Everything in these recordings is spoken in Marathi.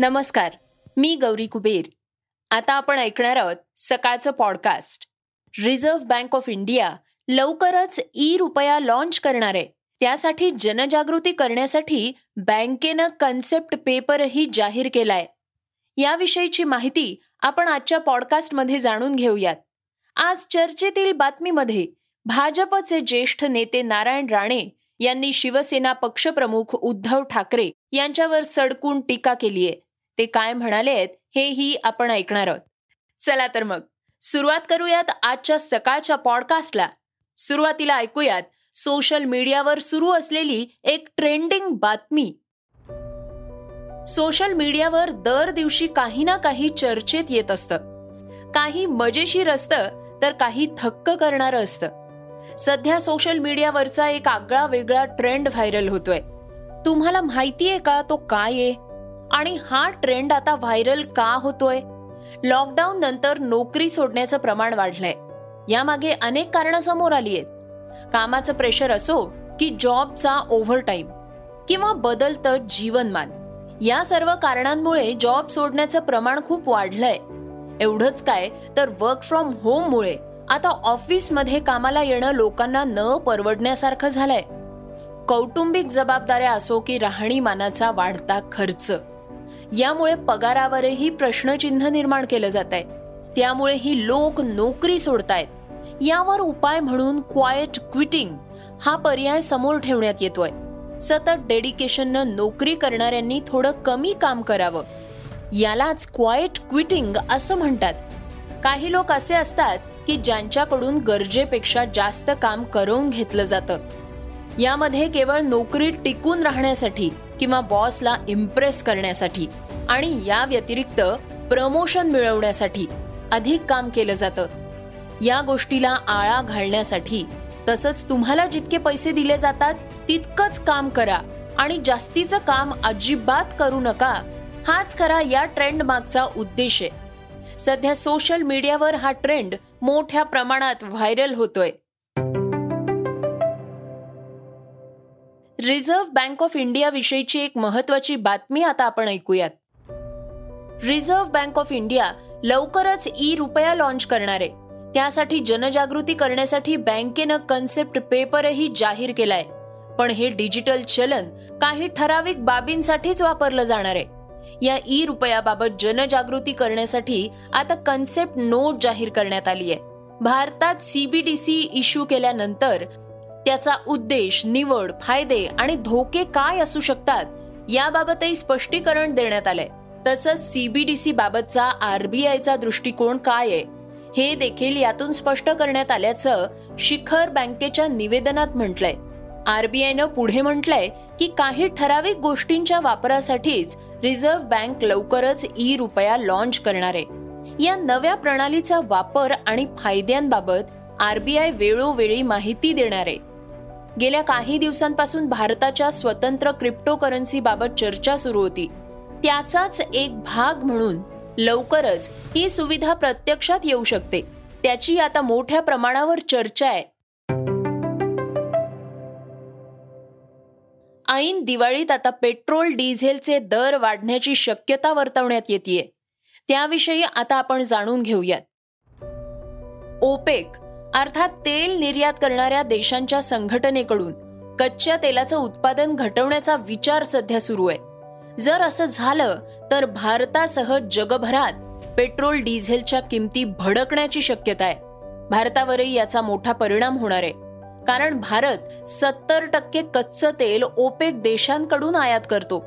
नमस्कार मी गौरी कुबेर. आता आपण ऐकणार आहोत सकाळचं podcast. Reserve bank of India लवकरच ई रुपया लॉन्च करणार आहे. त्यासाठी जनजागृती करण्यासाठी बँकेनं कन्सेप्ट पेपरही जाहीर केलाय. याविषयीची माहिती आपण आजच्या पॉडकास्टमध्ये जाणून घेऊयात. आज चर्चेतील बातमीमध्ये भाजपचे ज्येष्ठ नेते नारायण राणे यांनी शिवसेना पक्षप्रमुख उद्धव ठाकरे यांच्यावर सडकून टीका केली आहे ते काय म्हणाले आहेत हेही आपण ऐकणार आहोत. चला तर मग सुरुवात करूयात आजच्या सकाळच्या पॉडकास्टला. सुरुवातीला ऐकूयात सोशल मीडियावर सुरू असलेली एक ट्रेंडिंग बातमी. सोशल मीडियावर दर दिवशी काही ना काही चर्चेत येत असतं. काही मजेशीर असतं तर काही थक्क करणारं असतं. सध्या सोशल मीडियावरचा एक आगळा वेगळा ट्रेंड व्हायरल होतोय. तुम्हाला माहितीये का तो काय आहे? आणि हा ट्रेंड आता व्हायरल का होतोय? लॉकडाऊन नंतर नोकरी सोडण्याचं प्रमाण वाढलंय. यामागे अनेक कारणं समोर आली आहेत. कामाचं प्रेशर असो की जॉबचा ओव्हरटाईम किंवा बदलतं जीवनमान या सर्व कारणांमुळे जॉब सोडण्याचं प्रमाण खूप वाढलंय. एवढंच काय तर वर्क फ्रॉम होममुळे आता ऑफिसमध्ये कामाला येणं लोकांना न परवडण्यासारखं झालंय. कौटुंबिक जबाबदाऱ्या असो की राहणीमानाचा वाढता खर्च. यामुळे पगारावरही प्रश्नचिन्ह निर्माण केलं जात आहे त्यामुळे ही लोक नोकरी सोडतायत. यावर उपाय म्हणून क्वायट क्विटिंग हा पर्याय समोर ठेवण्यात येतोय. सतत डेडिकेशननं नोकरी करणाऱ्यांनी थोडं कमी काम करावं. यालाच क्वायट क्विटिंग असं म्हणतात. काही लोक असे असतात की ज्यांच्याकडून गरजेपेक्षा जास्त काम करून घेतलं जातं. यामध्ये केवळ नोकरी टिकून राहण्यासाठी किंवा बॉसला इम्प्रेस करण्यासाठी आणि या व्यतिरिक्त प्रमोशन मिळवण्यासाठी अधिक काम केलं जातं. या गोष्टीला आळा घालण्यासाठी तसंच तुम्हाला जितके पैसे दिले जातात तितकंच काम करा आणि जास्तीचं काम अजिबात करू नका. हाच खरा या ट्रेंड मागचा उद्देश आहे. सध्या सोशल मीडियावर हा ट्रेंड मोठ्या प्रमाणात व्हायरल होतोय. रिझर्व्ह बँक ऑफ इंडियाविषयीची एक महत्वाची बातमी आता आपण ऐकूयात. रिझर्व्ह बँक ऑफ इंडिया लवकरच ई रुपया लॉन्च करणार आहे. त्यासाठी जनजागृती करण्यासाठी बँकेनं कन्सेप्ट पेपरही जाहीर केलाय. पण हे डिजिटल चलन काही ठराविक बाबींसाठीच वापरलं जाणार आहे. या ई रुपयाबाबत जनजागृती करण्यासाठी आता कन्सेप्ट नोट जाहीर करण्यात आली आहे भारतात सीबीडीसी इश्यू केल्यानंतर त्याचा उद्देश निवड फायदे आणि धोके काय असू शकतात याबाबतही स्पष्टीकरण देण्यात आलंय. तसंच सीबीडीसी बाबतचा आरबीआयचा दृष्टिकोन काय आहे हे देखील यातून स्पष्ट करण्यात आल्याचं शिखर बँकेच्या निवेदनात म्हटलंय. आरबीआयनं पुढे म्हटलंय की काही ठराविक गोष्टींच्या वापरासाठीच रिझर्व्ह बँक लवकरच ई रुपया लॉन्च करणार आहे. या नव्या प्रणालीचा वापर आणि फायद्यांबाबत आरबीआय वेळोवेळी माहिती देणार आहे. गेल्या काही दिवसांपासून भारताच्या स्वतंत्र क्रिप्टोकरन्सी बाबत चर्चा सुरू होती. त्याचाच एक भाग म्हणून लवकरच ही सुविधा प्रत्यक्षात येऊ शकते. त्याची आता मोठ्या प्रमाणावर चर्चा आहे. ऐन दिवाळीत आता पेट्रोल डिझेलचे दर वाढण्याची शक्यता वर्तवण्यात येते त्याविषयी आता आपण जाणून घेऊयात. ओपेक अर्थात तेल निर्यात करणाऱ्या देशांच्या संघटनेकडून कच्च्या तेलाचं उत्पादन घटवण्याचा विचार सध्या सुरू आहे. जर असं झालं तर भारतासह जगभरात पेट्रोल डिझेलच्या किमती भडकण्याची शक्यता आहे. भारतावरही याचा मोठा परिणाम होणार आहे. कारण भारत सत्तर टक्के कच्चं तेल ओपेक देशांकडून आयात करतो.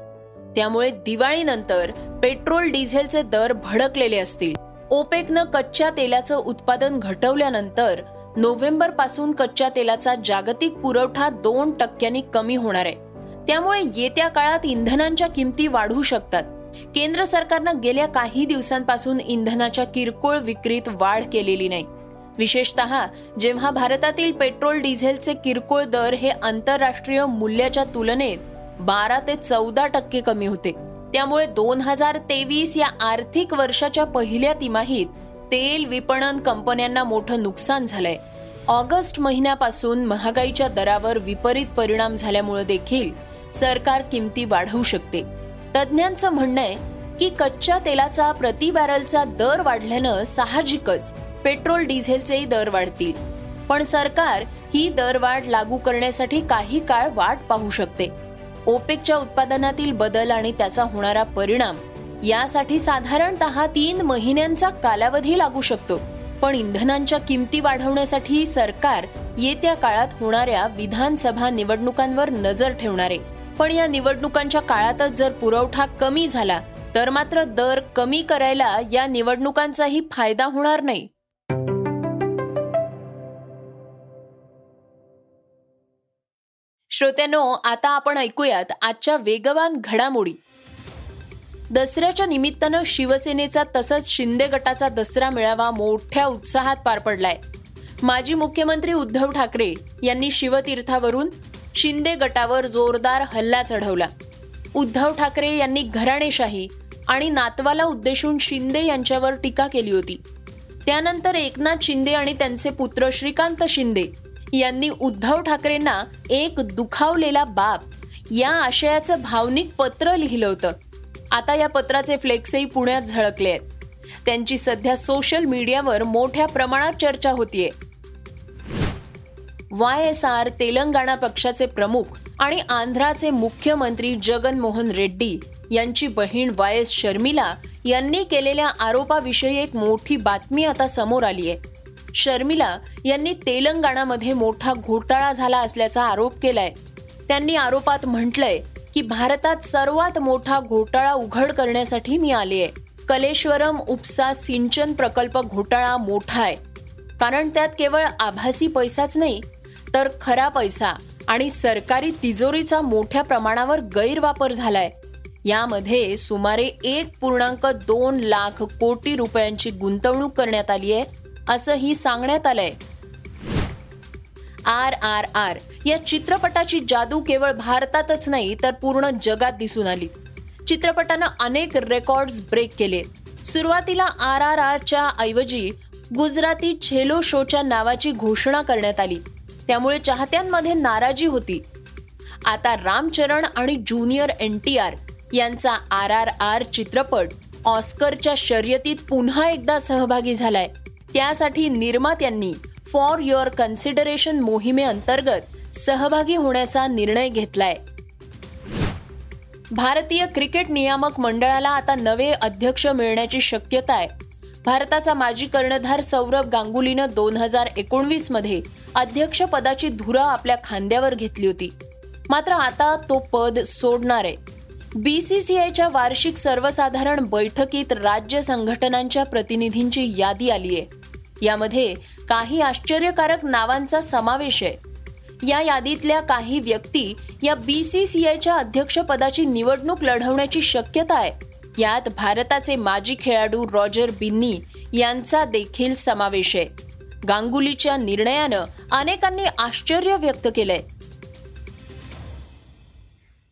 त्यामुळे दिवाळीनंतर पेट्रोल डिझेलचे दर भडकलेले असतील. ओपेकनं कच्च्या तेलाचं उत्पादन घटवल्यानंतर नोव्हेंबरपासून कच्च्या तेलाचा जागतिक पुरवठा दोन टक्क्यांनी कमी होणार आहे. त्यामुळे येत्या काळात इंधनांच्या किमती वाढू शकतात. केंद्र सरकारनं गेल्या काही दिवसांपासून इंधनाच्या किरकोळ विक्रीत वाढ केलेली नाही. विशेषतः जेव्हा भारतातील पेट्रोल डिझेलचे किरकोळ दर हे आंतरराष्ट्रीय मूल्याच्या तुलनेत बारा ते चौदा टक्के कमी होते. त्यामुळे दोन हजार तेवीस या आर्थिक वर्षाच्या पहिल्या तिमाहीत तेल विपणन कंपन्यांना मोठं नुकसान झालंय. ऑगस्ट महिन्यापासून महागाईच्या दरावर विपरीत परिणाम झाल्यामुळे देखील सरकार किमती वाढवू शकते. तज्ज्ञांचं म्हणणं आहे की कच्च्या तेलाचा प्रति बॅरलचा दर वाढल्यानं साहजिकच पेट्रोल डिझेलचेही दर वाढतील. पण सरकार ही दरवाढ लागू करण्यासाठी काही काळ वाट पाहू शकते. ओपेकच्या उत्पादनातील बदल आणि त्याचा होणारा परिणाम यासाठी साधारणतः तीन महिन्यांचा कालावधी लागू शकतो. पण इंधनांच्या किमती वाढवण्यासाठी सरकार येत्या काळात होणाऱ्या विधानसभा निवडणुकांवर नजर ठेवणार. आहे पण या निवडणुकांच्या काळातच जर पुरवठा कमी झाला तर मात्र दर कमी करायला या निवडणुकांचाही फायदा होणार नाही. श्रोत्यानो आता आपण ऐकूयात आजच्या वेगवान घडामोडी. दसऱ्याच्या निमित्तानं शिवसेनेचा तसंच शिंदे गटाचा दसरा मेळावा मोठ्या उत्साहात पार पडलाय. माजी मुख्यमंत्री उद्धव ठाकरे यांनी शिवतीर्थावरून शिंदे गटावर जोरदार हल्ला चढवला. उद्धव ठाकरे यांनी घराणेशाही आणि नातवाला उद्देशून शिंदे यांच्यावर टीका केली होती. त्यानंतर एकनाथ शिंदे आणि त्यांचे पुत्र श्रीकांत शिंदे यांनी उद्धव ठाकरेंना एक दुखावलेला बाप या आशयाचं भावनिक पत्र लिहिलं होतं. आता या पत्राचे फ्लेक्सही पुण्यात झळकले आहेत. त्यांची सध्या सोशल मीडियावर मोठ्या प्रमाणात चर्चा होतीये. वाय एस आर तेलंगणा पक्षाचे प्रमुख आणि आंध्राचे मुख्यमंत्री जगन मोहन रेड्डी यांची बहीण वाय एस शर्मिला यांनी केलेल्या आरोपाविषयी एक मोठी बातमी आता समोर आली आहे शर्मिला यांनी तेलंगणामध्ये मोठा घोटाळा झाला असल्याचा आरोप केलाय. त्यांनी आरोपात म्हटलंय की भारतात सर्वात मोठा घोटाळा उघड करण्यासाठी मी आले आहे कलेश्वरम उपसा सिंचन प्रकल्प घोटाळा मोठा आहे. कारण त्यात केवळ आभासी पैसाच नाही तर खरा पैसा आणि सरकारी तिजोरीचा मोठ्या प्रमाणावर गैरवापर झालाय. यामध्ये सुमारे एक पूर्णांक दोन लाख कोटी रुपयांची गुंतवणूक करण्यात आली आहे असंही सांगण्यात आलंय. आर आर आर या चित्रपटाची जादू केवळ भारतातच नाही तर पूर्ण जगात दिसून आली. चित्रपटानं अनेक रेकॉर्ड्स ब्रेक केले. सुरुवातीला आर आर आरच्या ऐवजी गुजराती छेलो शोच्या नावाची घोषणा करण्यात आली. त्यामुळे चाहत्यांमध्ये नाराजी होती. आता रामचरण आणि ज्युनियर एन टी आर यांचा आर आर आर चित्रपट ऑस्करच्या शर्यतीत पुन्हा एकदा सहभागी झालाय. त्यासाठी निर्मात्यांनी फॉर युअर कन्सिडरेशन मोहिमेअंतर्गत सहभागी होण्याचा निर्णय घेतलाय. भारतीय क्रिकेट नियामक मंडळाला आता नवे अध्यक्ष मिळण्याची शक्यता आहे. भारताचा माजी कर्णधार सौरभ गांगुलीनं दोन हजार एकोणवीसमध्ये अध्यक्षपदाची धुरा आपल्या खांद्यावर घेतली होती. मात्र आता तो पद सोडणार आहे. बीसीसीआयच्या वार्षिक सर्वसाधारण बैठकीत राज्य संघटनांच्या प्रतिनिधींची यादी आली आहे यामध्ये काही आश्चर्यकारक नावांचा समावेश आहे. या यादीतल्या काही व्यक्ती या बी सी सी आयच्या अध्यक्षपदाची निवडणूक लढवण्याची शक्यता आहे. यात भारताचे माजी खेळाडू रॉजर बिन्नी यांचा देखील समावेश आहे. गांगुलीच्या निर्णयानं अनेकांनी आश्चर्य व्यक्त केलंय.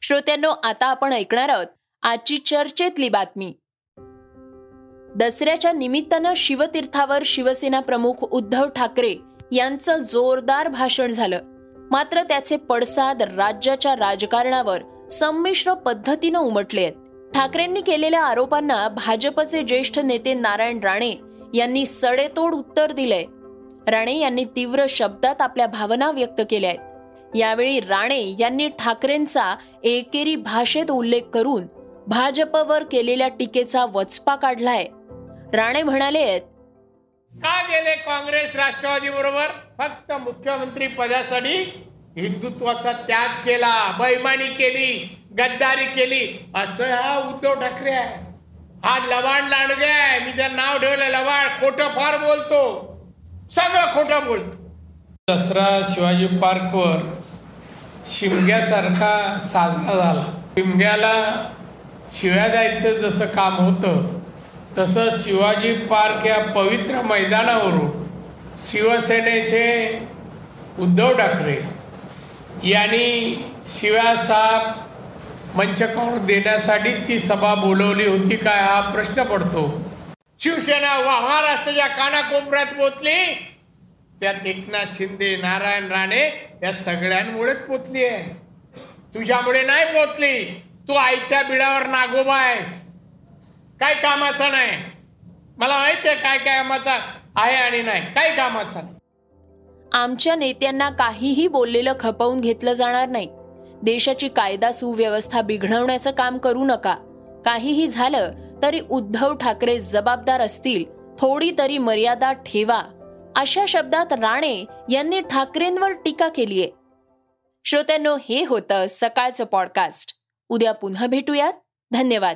श्रोत्यांनो आता आपण ऐकणार आहोत आजची चर्चेतली बातमी. दसऱ्याच्या निमित्तानं शिवतीर्थावर शिवसेना प्रमुख उद्धव ठाकरे यांचं जोरदार भाषण झालं. मात्र त्याचे पडसाद राज्याच्या राजकारणावर संमिश्र पद्धतीनं उमटले आहेत. ठाकरेंनी केलेल्या आरोपांना भाजपचे ज्येष्ठ नेते नारायण राणे यांनी सडेतोड उत्तर दिलंय. राणे यांनी तीव्र शब्दात आपल्या भावना व्यक्त केल्या आहेत. यावेळी राणे यांनी ठाकरेंचा एकेरी भाषेत उल्लेख करून भाजपवर केलेल्या टीकेचा वचपा काढलाय. राणे म्हणाले का गेले काँग्रेस राष्ट्रवादी बरोबर? फक्त मुख्यमंत्री पदासाठी हिंदुत्वाचा त्याग केला बैमानी केली गद्दारी केली. असं हा उद्धव ठाकरे आहे. हा लवाड लांडगे आहे. मी जर नाव ठेवलं लवाड खोटं फार बोलतो. सगळं खोटं बोलतो. दसरा शिवाजी पार्कवर शिमग्यासारखा साजरा झाला. शिमग्याला शिव्या द्यायचं जसं काम होतं तसं शिवाजी पार्क या पवित्र मैदानावरून शिवसेनेचे उद्धव ठाकरे यांनी शिव्यासाहेब साप मंचकावर देण्यासाठी ती सभा बोलवली होती काय हा प्रश्न पडतो. शिवसेना वा- महाराष्ट्राच्या कानाकोपऱ्यात पोचली. त्यात एकनाथ शिंदे नारायण राणे या सगळ्यांमुळेच पोचली आहे. तुझ्यामुळे नाही पोचली. तू आयत्या बिडावर नागोबा आहेस. काय कामाचा नाही. मला माहिती आहे काय कामाचा आहे आणि नाही. काय कामाचा नाही. आमच्या नेत्यांना काहीही बोललेलं खपवून घेतलं जाणार नाही. देशाची कायदा सुव्यवस्था बिघडवण्याचं काम करू नका. काहीही झालं तरी उद्धव ठाकरे जबाबदार असतील. थोडी तरी मर्यादा ठेवा. अशा शब्दात राणे यांनी ठाकरेंवर टीका केलीये. श्रोत्यांनो हे होतं सकाळचं पॉडकास्ट उद्या पुन्हा भेटूयात. धन्यवाद.